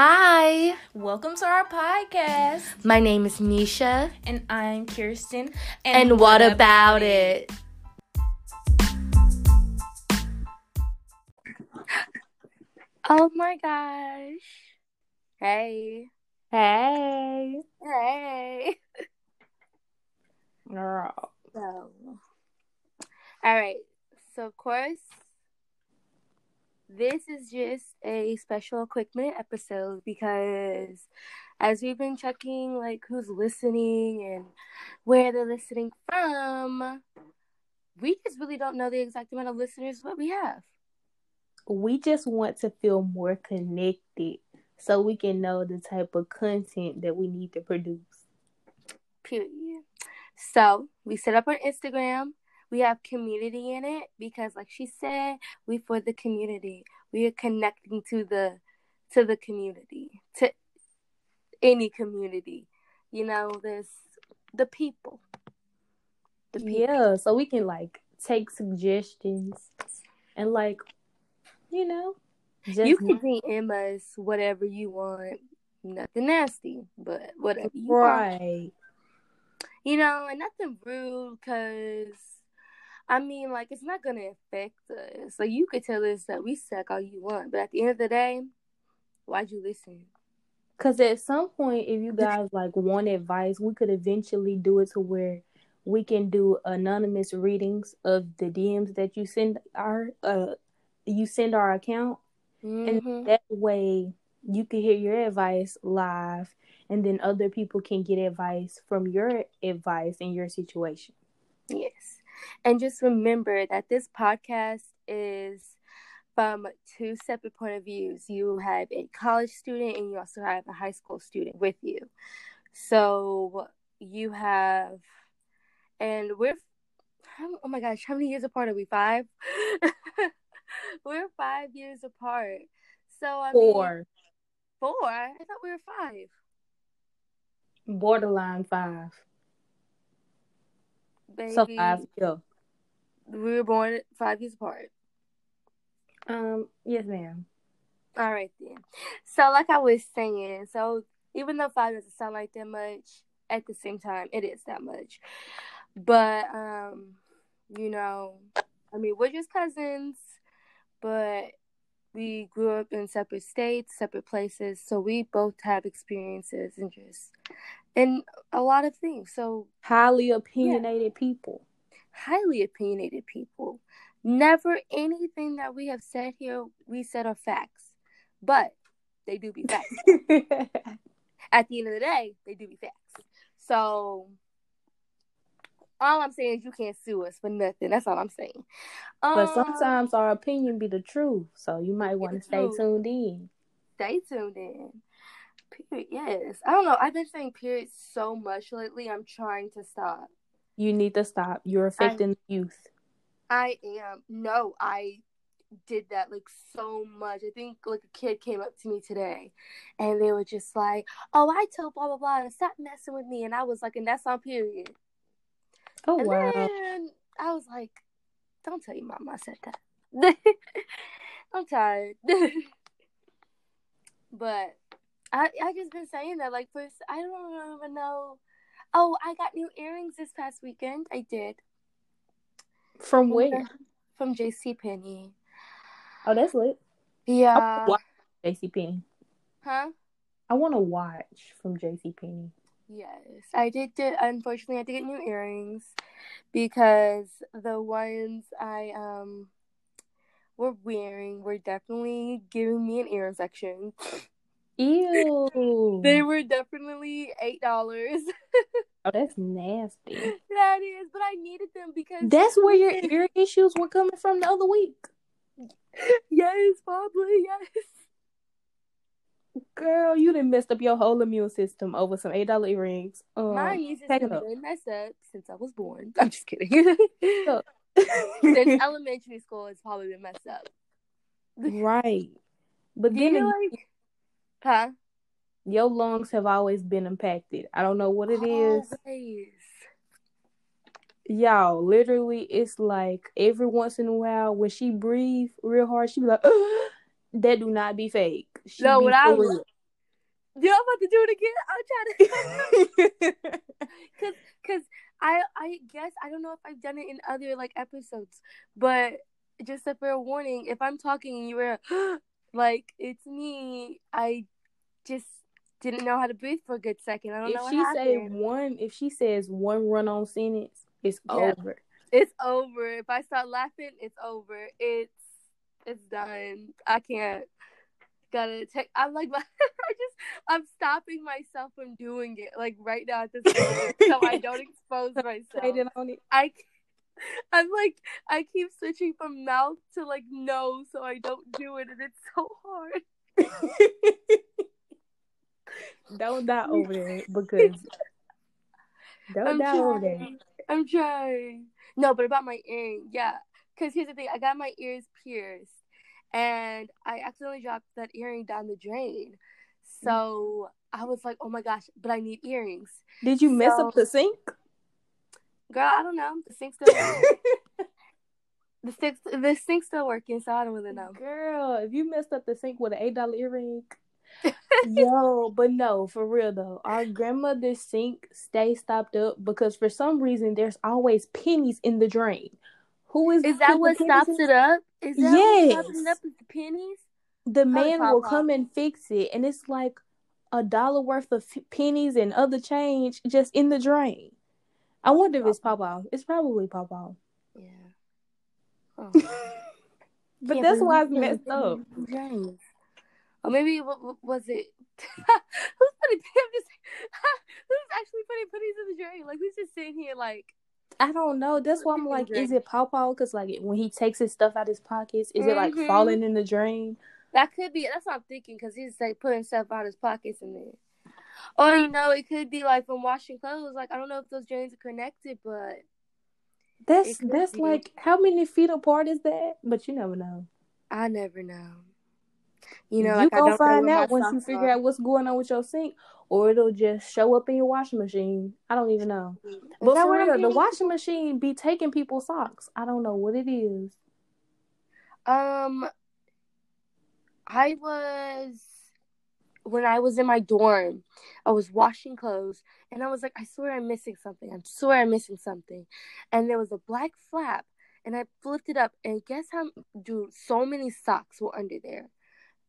Hi, Welcome to our podcast. my name is Nisha, And I'm Kirsten. and, what, about it? Oh my gosh. Hey. Hey. Hey. Girl. So, all right. So, of course, this is just a special quick minute episode because as we've been checking like who's listening and where they're listening from, we just really don't know the exact amount of listeners what we have. we just want to feel more connected so we can know the type of content that we need to produce. Period. So we set up our Instagram. We have community in it because, like she said, we for the community. We are connecting to the to the community, to any community. You know, there's the people. The people. Yeah, so we can like take suggestions and like, you know, just You can DM us whatever you want. Nothing nasty, but whatever you want. right. You know, and nothing rude because I mean, like, it's not gonna affect us. Like, you could tell us that we suck all you want, but at the end of the day, why'd you listen? Cause at some point, if you guys like want advice, we could eventually do it to where we can do anonymous readings of the DMs that you send our uh you send our account. Mhm. and that way you can hear your advice live and then other people can get advice from your advice in your situation Yes. And just remember that this podcast is from two separate point of views. You have a college student and you also have a high school student with you. So you have, and we're, oh my gosh, how many years apart are we? Five? we're five years apart. So I mean, four four? I thought we were five. borderline five Baby, so five yeah we were born five years apart. um yes ma'am All right then. So like I was saying, so even though five doesn't sound like that much, at the same time it is that much. But um, you know, I mean we're just cousins, but we grew up in separate states, separate places, so we both have experiences and just in a lot of things. So highly opinionated people highly opinionated people. Never anything that we have said here we said are facts. But they do be facts. At the end of the day, they do be facts. So all I'm saying is you can't sue us for nothing. That's all I'm saying. but Um, sometimes our opinion be the truth so you might want to stay truth. tuned in stay tuned in. Period. Yes. I don't know. I've been saying period so much lately. I'm trying to stop. you need to stop you're affecting the youth I am. No, I did that like so much. I think like a kid came up to me today and they were just like, Oh, I told blah blah blah and stop messing with me and I was like, and that's on period. oh and wow then I was like, Don't tell your mama I said that. I'm tired. but I I just been saying that like first I don't even know. Oh, I got new earrings this past weekend. I did. from where From JC Penney. oh that's lit Yeah. Jc Penney. Huh? I want to watch from JC Penney. Yes, I did. Get, unfortunately, I had to get new earrings because the ones I um were wearing were definitely giving me an ear infection. Ew. They were definitely eight dollars. oh, that's nasty. that is, but I needed them because That's where your ear issues were coming from the other week. yes, probably yes. Girl, you done messed up your whole immune system over some eight dollar earrings. Um, My immune system been messed up since I was born. I'm just kidding. since elementary school, it's probably been messed up. right. But then you again, like? Huh? your lungs have always been impacted. I don't know what it is. Always. Y'all, literally, it's like every once in a while when she breathe real hard, she be like, "that do not be fake." She No, what I real. Yeah, I'm about to do it again. I'm trying to, cause, cause I, I guess I don't know if I've done it in other like episodes, but just a fair warning: if I'm talking and you were like, it's me, I just didn't know how to breathe for a good second. I don't if know. she say one, if she says one run on sentence, it's yeah. over. It's over. If I start laughing, it's over. It's it's done. I can't. Gotta take. I'm like, I just, I'm stopping myself from doing it, like right now at this moment, so I don't expose myself. I, I'm like, I keep switching from mouth to like nose, so I don't do it, and it's so hard. don't die over there because don't I'm die trying. over there. I'm trying. No, but about my earring, yeah. Because here's the thing: I got my ears pierced, and I accidentally dropped that earring down the drain. Mm. So I was like, "Oh my gosh!" But I need earrings. Did you mess So- up the sink? Girl, I don't know. The sink's still working. the sink, the sink's still working, so I don't really know. Girl, if you messed up the sink with an eight dollar earring, yo, but no, for real though, our grandmother's sink stays stopped up because for some reason there's always pennies in the drain. Who is Is that what stops in? it up? Is that what stops it up? Is the pennies? The man will come and fix it, and it's like a dollar worth of f- pennies and other change just in the drain. I wonder if it's Papa. It's probably Papa. Yeah. Oh. But that's why it's messed up. James. Or maybe what, what was it? who's putting? I'm just who's actually putting pennies in the drain? Like who's just sitting here like? I don't know. That's why I'm like, is it Papa? Because like when he takes his stuff out of his pockets, is it like Mhm. falling in the drain? That could be. That's what I'm thinking because he's like putting stuff out of his pockets and there. Or you know, it could be like from washing clothes. Like I don't know if those drains are connected, but That's that's be. like how many feet apart is that? But you never know. I never know. You know, you like I gonna find out once you figure out what's going on with your sink, or it'll just show up in your washing machine. I don't even know. But for real, the washing machine be taking people's socks. I don't know what it is. Um, I was when I was in my dorm. I was washing clothes, and I was like, I swear I'm missing something. I swear I'm missing something. And there was a black flap, and I flipped it up, and guess how? Dude, so many socks were under there.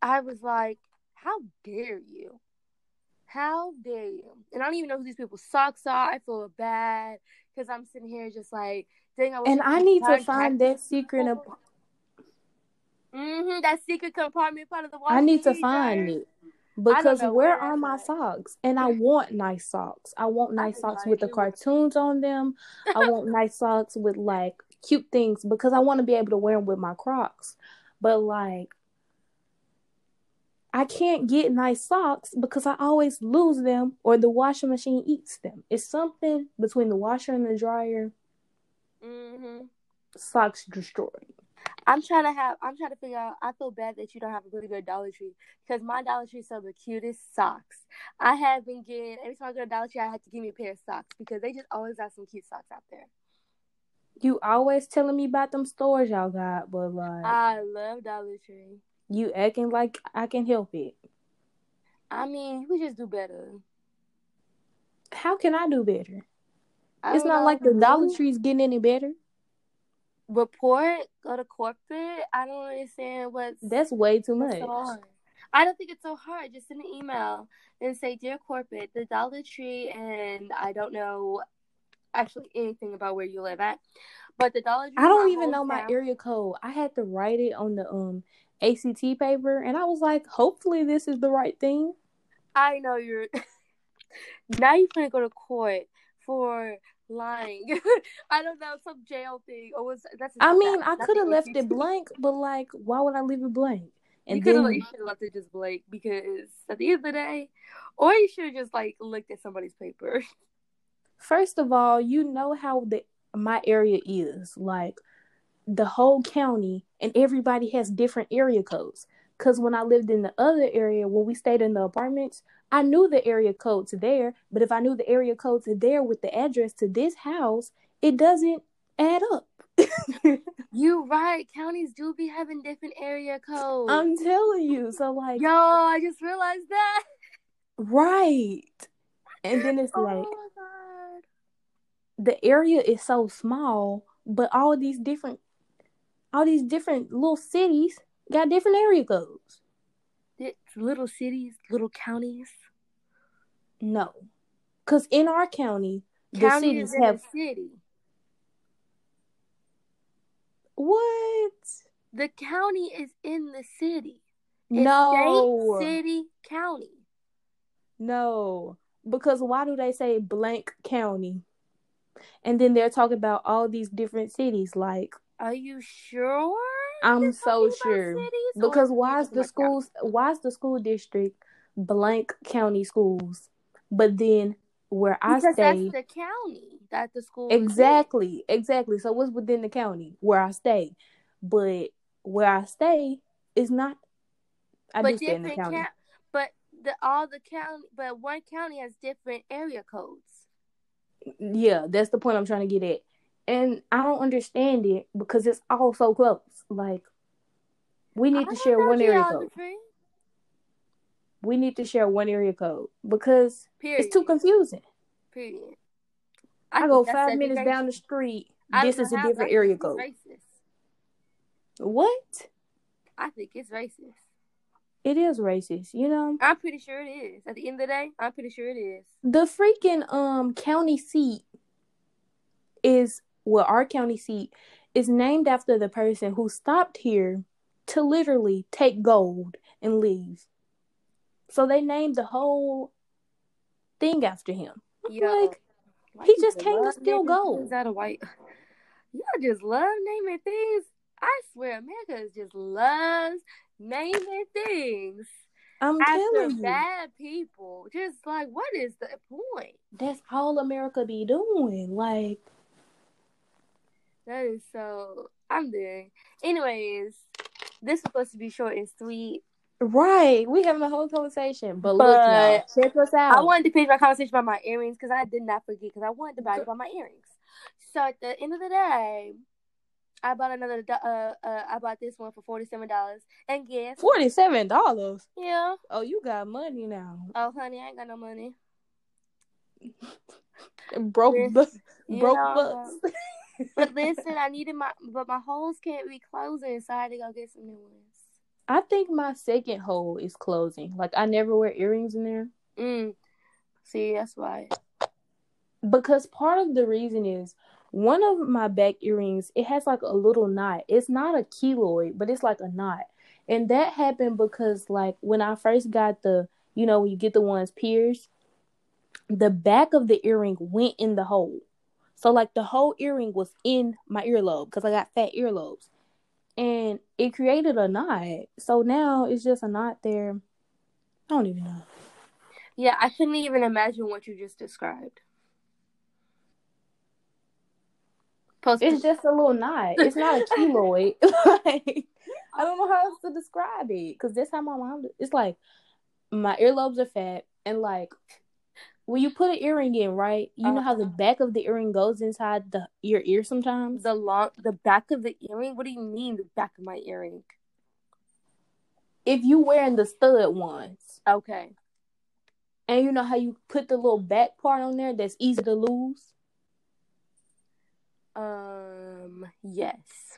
I was like, how dare you? How dare you? And I don't even know who these people's socks are. I feel bad because I'm sitting here just like, dang, I And I need to find that secret. Ap- Mm-hmm, that secret compartment part of the washing I need to find it because where are my at. socks? And I want nice socks. I want nice can socks with the cartoons on them. I want nice socks with like cute things because I want to be able to wear them with my Crocs. But like, I can't get nice socks because I always lose them or the washing machine eats them. It's something between the washer and the dryer. Mm-hmm. Socks destroyed. I'm trying to have. I'm trying to figure out. I feel bad that you don't have a really good Dollar Tree because my Dollar Tree sells the cutest socks. I have been getting every time I go to Dollar Tree, I have to give me a pair of socks because they just always have some cute socks out there. You always telling me about them stores y'all got, but like I love Dollar Tree. you acting like I can help it. I mean, we just do better. How can I do better? I It's not know. like the Dollar Tree's getting any better. Report. Go to corporate. I don't understand what's That's way too much. so? I don't think it's so hard. Just send an email and say, "Dear corporate, the Dollar Tree," and I don't know actually anything about where you live at, but the Dollar Tree. I don't even know my area code. I had to write it on the um ACT paper, and I was like, hopefully this is the right thing. I know you're. now you're gonna go to court for lying. I don't know some jail thing oh, or was that's. I mean, I could have left it blank, but like, why would I leave it blank? You And could have then you should have left it just blank because at the end of the day, or you should have just like looked at somebody's paper. First of all, you know how the my area is like the whole county, and everybody has different area codes. Cause when I lived in the other area, when we stayed in the apartments, I knew the area codes there. But if I knew the area codes there with the address to this house, it doesn't add up. You right. Counties do be having different area codes. I'm telling you. So like, Yo, I just realized that. Right. And then it's oh like my god. the area is so small, but all these different all these different little cities got different area codes. It's little cities, little counties. No. Cause in our county, the cities in have city. what? The county is in the city. It's No. State, city, county. No. Because why do they say blank county? And then they're talking about all these different cities. Like, Are you sure? I'm so sure. Because why is the schools why is the school district blank county schools? But then where I? Because stay that's the county that the school. Exactly, exactly. So what's within the county where I stay? But where I stay is not I but do stay in the county. count, but the all the county, but one county has different area codes. Yeah, that's the point I'm trying to get at. And I don't understand it because it's all so close. Like we I need to share one area code. We need to share one area code because Period. it's too confusing. Period. I, think go five minutes down the street. I This is a different area code. Racist. What? I think it's racist. It is racist, you know. I'm pretty sure it is. At the end of the day, I'm pretty sure it is. The freaking um county seat is well, our county seat is named after the person who stopped here to literally take gold and leave. So they named the whole thing after him. I'm like, white he just came to steal gold. things Out of white, y'all just love naming things. I swear, America just loves naming things I'm after telling you, bad people. Just like, what is the point? that's all America be doing. Like, That is so. I'm there. Anyways, this was supposed to be short and sweet. right? We having a whole conversation, but, look But now, check us out. I wanted to finish my conversation about my earrings because I did not forget because I wanted to brag about my earrings. So at the end of the day, I bought another. Uh, uh, I bought this one for forty seven dollars. And guess, Forty-seven dollars. yeah. Oh, you got money now. Oh, honey, I ain't got no money. Broke, bu- broke know, bucks. But listen, I needed my, but my holes can't be closing, so I had to go get some new ones. I think my second hole is closing. Like I never wear earrings in there Mm. See, that's why. because part of the reason is one of my back earrings it has like a little knot. It's not a keloid, but it's like a knot. And that happened because like when I first got the, you know, when you get the ones pierced, the back of the earring went in the hole. So like the whole earring was in my earlobe because I got fat earlobes. And it created a knot. So now it's just a knot there. I don't even know. Yeah, I couldn't even imagine what you just described. Post It's just a little knot. It's not a keloid. like, I don't know how else to describe it because that's how my mom. It's like my earlobes are fat, and like when you put an earring in, right? You know how the back of the earring goes inside the your ear sometimes. the long, the back of the earring. What do you mean the back of my earring? If you wearing the stud ones, Okay. and you know how you put the little back part on there that's easy to lose. Um. Yes.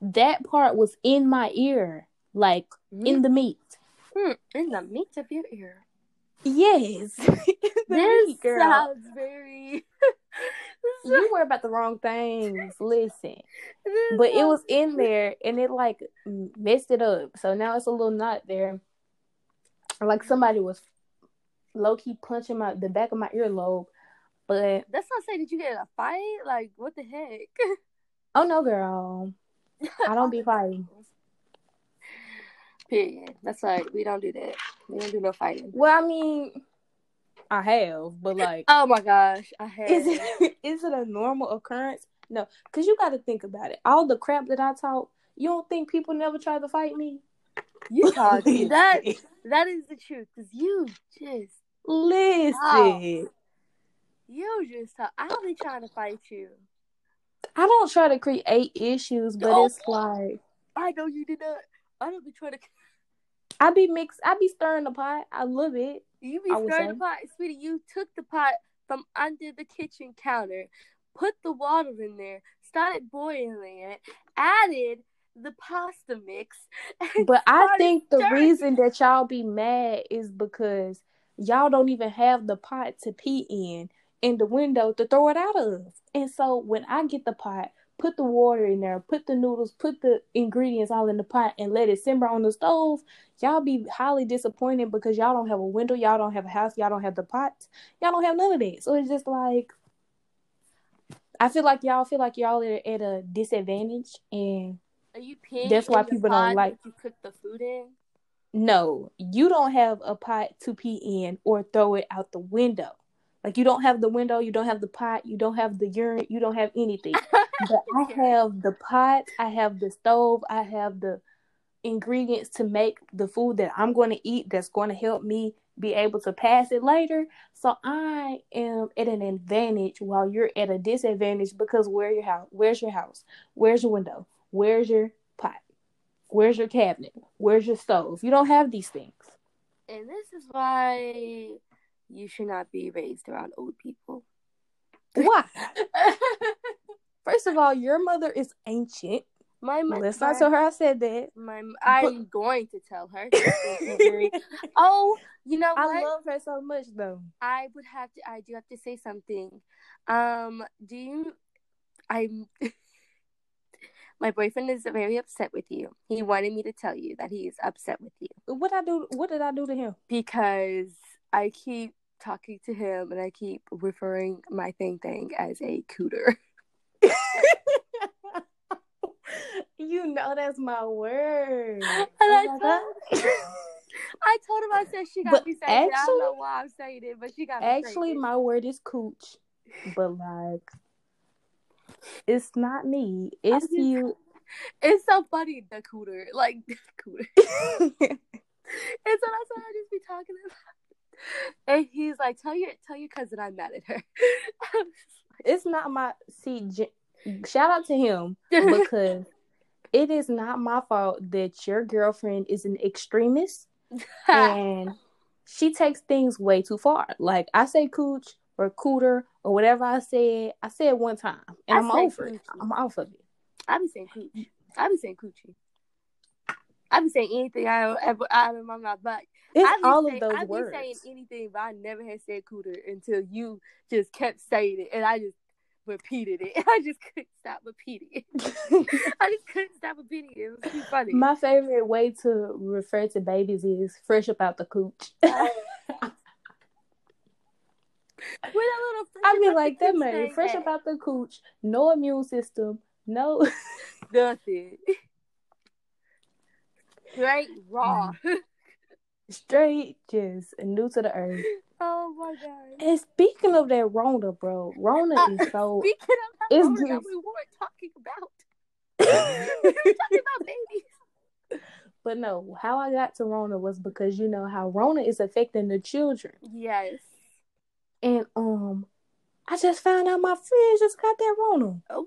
That part was in my ear, like in the meat. Hmm, in the meat of your ear. Yes, This girl. sounds very. you worry about the wrong things. Listen, but it was in there and it like messed it up. So now it's a little knot there. Like somebody was low key punching my the back of my earlobe. But That's not saying did you get in a fight? Like what the heck? oh no, girl, I don't be fighting. Period. That's right. We don't do that. We don't do no fighting. Well, I mean, I have, but like, Oh my gosh, I had. is it is it a normal occurrence? No, because you got to think about it. All the crap that I talk, you don't think people never try to fight me? you talking that? That is the truth. Cause you just Listen, you just talk. I'll be trying to fight you. I don't try to create issues, but Oh. it's like I know you did not. I don't be trying to. I be mixed. I be stirring the pot I love it. You be I stirring the pot, sweetie. You took the pot from under the kitchen counter, put the water in there, started boiling it, added the pasta mix. But I think the stirring. reason that y'all be mad is because y'all don't even have the pot to pee in in the window to throw it out of. And so when I get the pot, put the water in there, put the noodles, put the ingredients all in the pot and let it simmer on the stove, y'all be highly disappointed because y'all don't have a window, y'all don't have a house, y'all don't have the pots, y'all don't have none of that. So it's just like I feel like y'all feel like y'all are at a disadvantage and Are you That's why people don't like- you cook the food in? No, you don't have a pot to pee in or throw it out the window. Like you don't have the window, you don't have the pot, you don't have the urine, you don't have anything. But I have the pot, I have the stove, I have the ingredients to make the food that I'm going to eat that's going to help me be able to pass it later. So I am at an advantage while you're at a disadvantage because where your house where's your house? Where's your window? Where's your pot? Where's your cabinet? Where's your stove? You don't have these things. And this is why you should not be raised around old people. Why? First of all, your mother is ancient. my mother. Let's not tell her I said that. my I'm going to tell her. Oh, you know I what? love her so much though. I would have to. I do have to say something. Um, do you? I'm. my boyfriend is very upset with you. He wanted me to tell you that he is upset with you What I do? What did I do to him? because I keep talking to him and I keep referring my thing thing as a cooter. You know that's my word. And Oh I told. I told him I said she got But me saying it. I don't know why I'm saying it, but she got me Actually, saying it. my word is cooch, but like, it's not me. It's just- you. It's so funny, the cooter, like the cooter. And so that's what I just be talking about. And he's like, "Tell your tell your cousin I'm mad at her." it's not my see. J- shout out to him because it is not my fault that your girlfriend is an extremist and she takes things way too far. Like I say cooch or cooter or whatever I said, I said one time and I I'm say over it. I'm off of it. I be saying cooch. I be saying coochie. I be saying anything I ever out of my mouth, but It's I be all saying, of I those be words. saying anything, but I never had said cooter until you just kept saying it, and I just repeated it. I just couldn't stop repeating it. I just couldn't stop repeating it. It was too funny. My favorite way to refer to babies is fresh up out the cooch. With a little fresh I mean, like that man, fresh eh? up out the cooch, no immune system, no nothing. Straight raw. Straight, just new to the earth. oh my god. And speaking of that Rona, bro, Rona Uh, is so Speaking of that, Rona just- we weren't talking about. we were talking about babies. But no, how I got to Rona was because you know how Rona is affecting the children. Yes. And um I just found out my friends just got that Rona. Oh.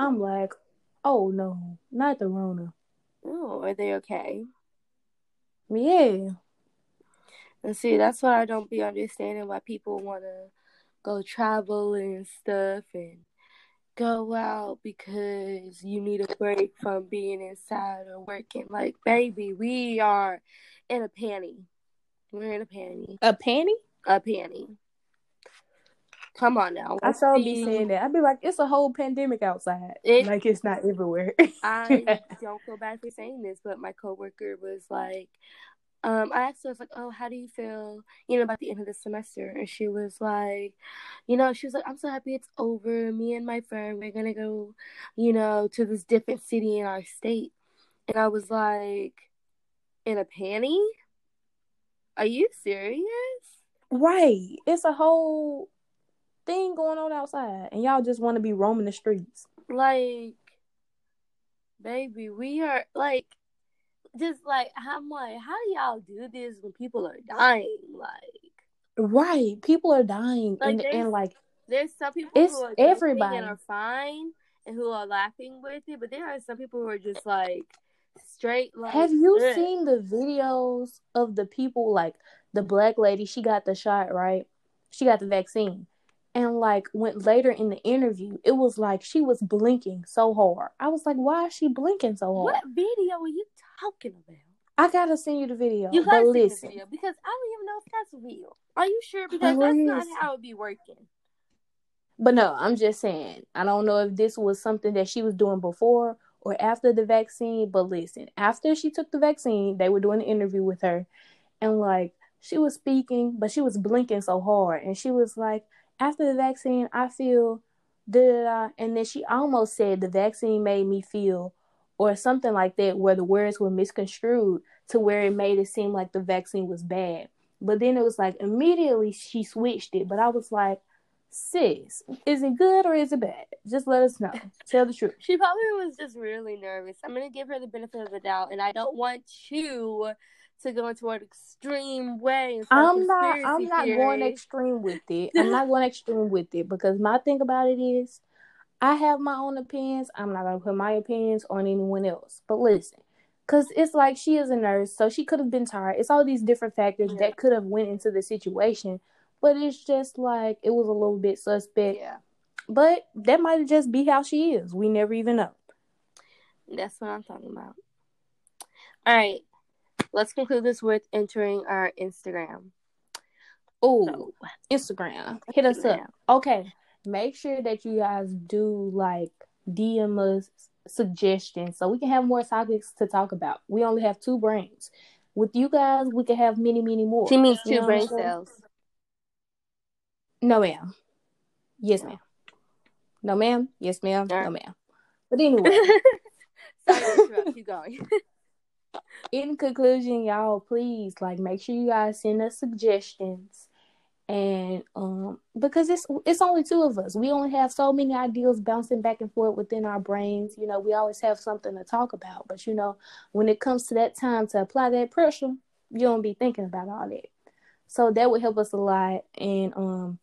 I'm like, oh no, not the Rona. oh, are they okay? Yeah. And see, that's why I don't be understanding why people want to go travel and stuff and go out because you need a break from being inside or working. Like, baby, we are in a panty. We're in a panty. A panty? A panty. Come on now. I Let's saw be saying that. I'd be like, it's a whole pandemic outside. It- like it's not everywhere. I don't feel bad for saying this, but my coworker was like, um, I asked her, I was like, oh, how do you feel, you know, about the end of the semester? And she was like, you know, she was like, I'm so happy it's over. Me and my friend, we're gonna go, you know, to this different city in our state. And I was like, in a panty? Are you serious? right. It's a whole thing going on outside. And y'all just want to be roaming the streets. Like, baby, we are like, just like, I'm like, how do y'all do this when people are dying? Like, Right. People are dying. Like, and, and like there's some people It's who are everybody. and are fine and who are laughing with it, but there are some people who are just like straight like Have you ugh. seen the videos of the people like the black lady? She got the shot, right? She got the vaccine. And like went later in the interview, it was like she was blinking so hard. I was like, why is she blinking so hard? What video are you talking about? I gotta send you the video. You gotta see the listen, video because I don't even know if that's real. Are you sure? Because that's not how it be working. But no, I'm just saying. I don't know if this was something that she was doing before or after the vaccine. But listen, after she took the vaccine, they were doing an interview with her, and like she was speaking, but she was blinking so hard, and she was like, "After the vaccine, I feel da da da," and then she almost said the vaccine made me feel, or something like that, where the words were misconstrued to where it made it seem like the vaccine was bad. But then it was like immediately she switched it. But I was like, sis, is it good or is it bad? Just let us know. Tell the truth. She probably was just really nervous. I'm gonna give her the benefit of the doubt, and I don't want you to go into an extreme way. I'm not I'm not going extreme with it. I'm not going extreme with it because my thing about it is I have my own opinions. I'm not gonna put my opinions on anyone else. But listen, because it's like she is a nurse, so she could have been tired. It's all these different factors Yeah. that could have went into the situation. But it's just like it was a little bit suspect. Yeah, But that might just be how she is. We never even know. that's what I'm talking about. All right, let's conclude this with entering our Instagram. Oh, Instagram. Hit us up. Okay. Make sure that you guys do like DM us suggestions so we can have more topics to talk about. We only have two brains. With you guys, we can have many, many more. She means You two know brain what I'm saying? cells. No, ma'am. Yes, ma'am. No, ma'am. Yes, ma'am. All right. No, ma'am. But anyway, Sorry to interrupt. Keep going. In conclusion, y'all, please like make sure you guys send us suggestions. And um because it's it's only two of us. We only have so many ideas bouncing back and forth within our brains. You know, we always have something to talk about. But you know, when it comes to that time to apply that pressure, you don't be thinking about all that. So that would help us a lot and um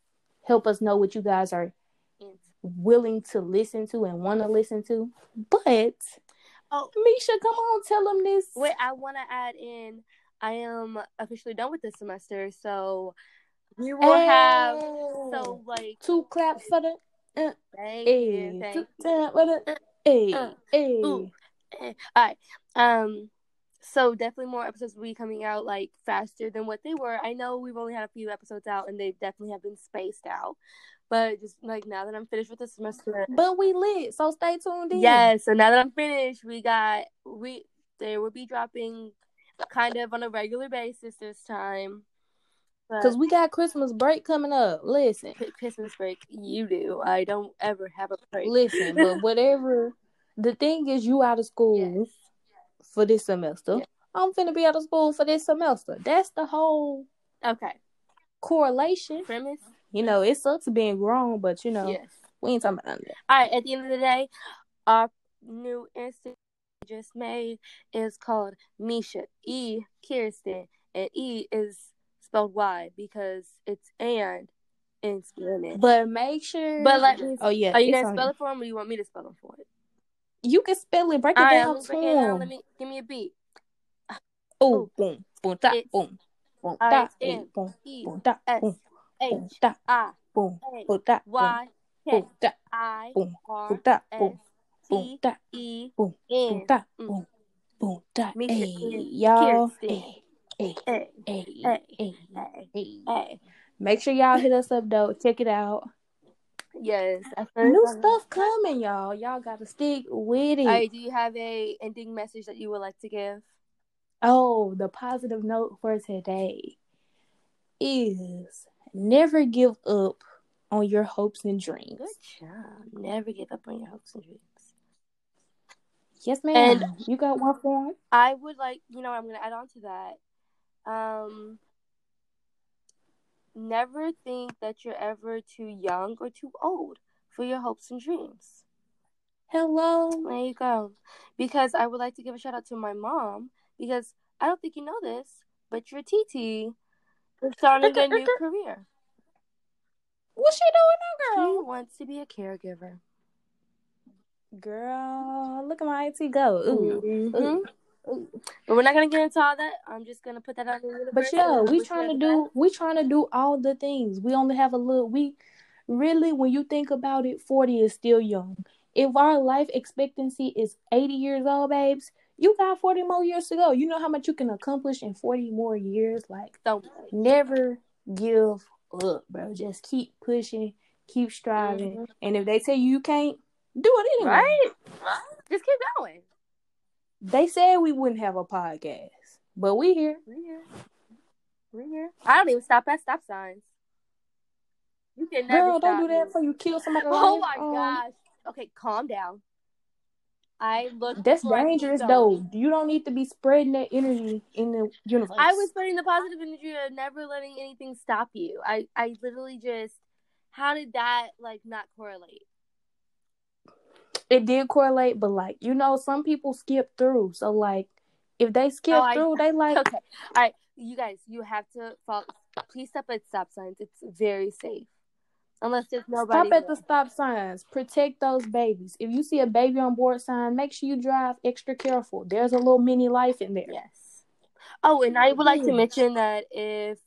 help us know what you guys are willing to listen to and want to listen to. But Oh. Misha, come on, tell them this. Wait, I want to add in. I am officially done with this semester, so we will have so like two claps for the thank hey, you, thank two you. for the hey, uh, hey. ooh. Eh, All right. Um. So definitely more episodes will be coming out like faster than what they were. I know we've only had a few episodes out, and they definitely have been spaced out. But just like now that I'm finished with the semester, But we lit, so stay tuned in. yes. So now that I'm finished, we got we they will be dropping kind of on a regular basis this time. Cause we got Christmas break coming up. Listen, Christmas break, you do. I don't ever have a break. listen, but whatever. The thing is, you out of school Yes. for this semester. Yeah. I'm finna be out of school for this semester. That's the whole Okay. correlation. Premise. You know, it sucks being grown, but you know, Yes. we ain't talking about that. All right. At the end of the day, our new Instagram we just made is called Misha E Kirsten, and E is spelled Y because it's and in Spanish. But make sure. But let me. Oh yeah. Are you gonna spell it for him, or you want me to spell it for it? You can spell it. Break it All right, down I'm to break it. Let me give me a beat. Oh, oh. boom, boom, da, boom, boom, da, boom, boom, boom, da, boom, H da, I boom, boom, da, boom, Y da, I boom, boom, da, boom, boom, da, E boom, boom, da, boom, boom, da. Misha Hey, y'all. Hey, hey, hey, Hey, hey. Make sure y'all hit us up though. Check it out. Yes. New stuff coming, y'all. Y'all gotta stick with it. All right. Do you have a ending message that you would like to give? Oh, the positive note for today is never give up on your hopes and dreams. Good job. Never give up on your hopes and dreams. Yes, ma'am. And- you got one for him? I would like, you know, I'm going to add on to that. Um, never think that you're ever too young or too old for your hopes and dreams. Hello. There you go. Because I would like to give a shout out to my mom because I don't think you know this, but your TT is starting a new career. What's she doing now, girl? She wants to be a caregiver. Girl, look at my IT go. Ooh. Mhm. Ooh. But we're not gonna get into all that. I'm just gonna put that out in the. But yeah, we trying to do we trying to do all the things. We only have a little we really when you think about it, 40 is still young. If our life expectancy is 80 years old, babes, you got 40 more years to go. You know how much you can accomplish in 40 more years? Like so never give up, bro. Just keep pushing, keep striving. Mhm. And if they tell you you can't, do it anyway. Right? Just keep going. They said we wouldn't have a podcast, but we here. We're here. We're here. I don't even stop at stop signs. You can never Girl, don't stop do that me. before you kill somebody. Oh my Um, gosh. Okay, calm down. I look. That's dangerous though. You don't need to be spreading that energy in the universe. I was spreading the positive energy of never letting anything stop you. I, I literally just. How did that like not correlate? It did correlate, but like you know, some people skip through. So like, if they skip Oh, I- through, they like Okay, all right, you guys, you have to follow. Please stop at stop signs. It's very safe, unless there's nobody. stop at the stop signs. Protect those babies. If you see a baby on board sign, make sure you drive extra careful. There's a little mini life in there. Yes. Oh, and I would like to mention that if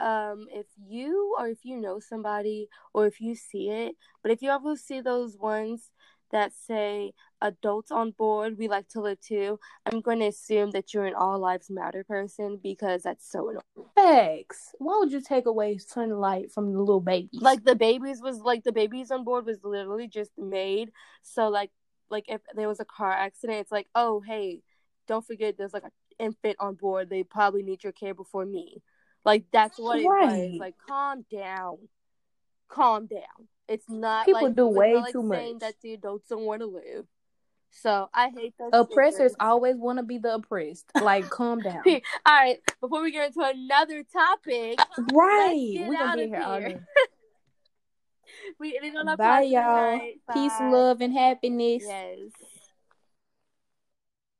um if you or if you know somebody or if you see it, but if you ever see those ones that say adults on board, we like to live too, I'm going to assume that you're an all lives matter person because that's so annoying. Facts. Why would you take away sunlight from the little babies? Like the babies was like the babies on board was literally just made so like like if there was a car accident, it's like, "Oh, hey, don't forget there's like an infant on board. They probably need your care before me." Like that's what it was. Like calm down. Calm down. It's not People like, do way not like too saying much. that the adults don't want to live. So I hate those oppressors stickers. always want to be the oppressed. Like, calm down. All right, before we get into another topic, Right. get We're out gonna be of here all here. day. we ended on a Bye, y'all. night. Peace, love, and happiness. Yes.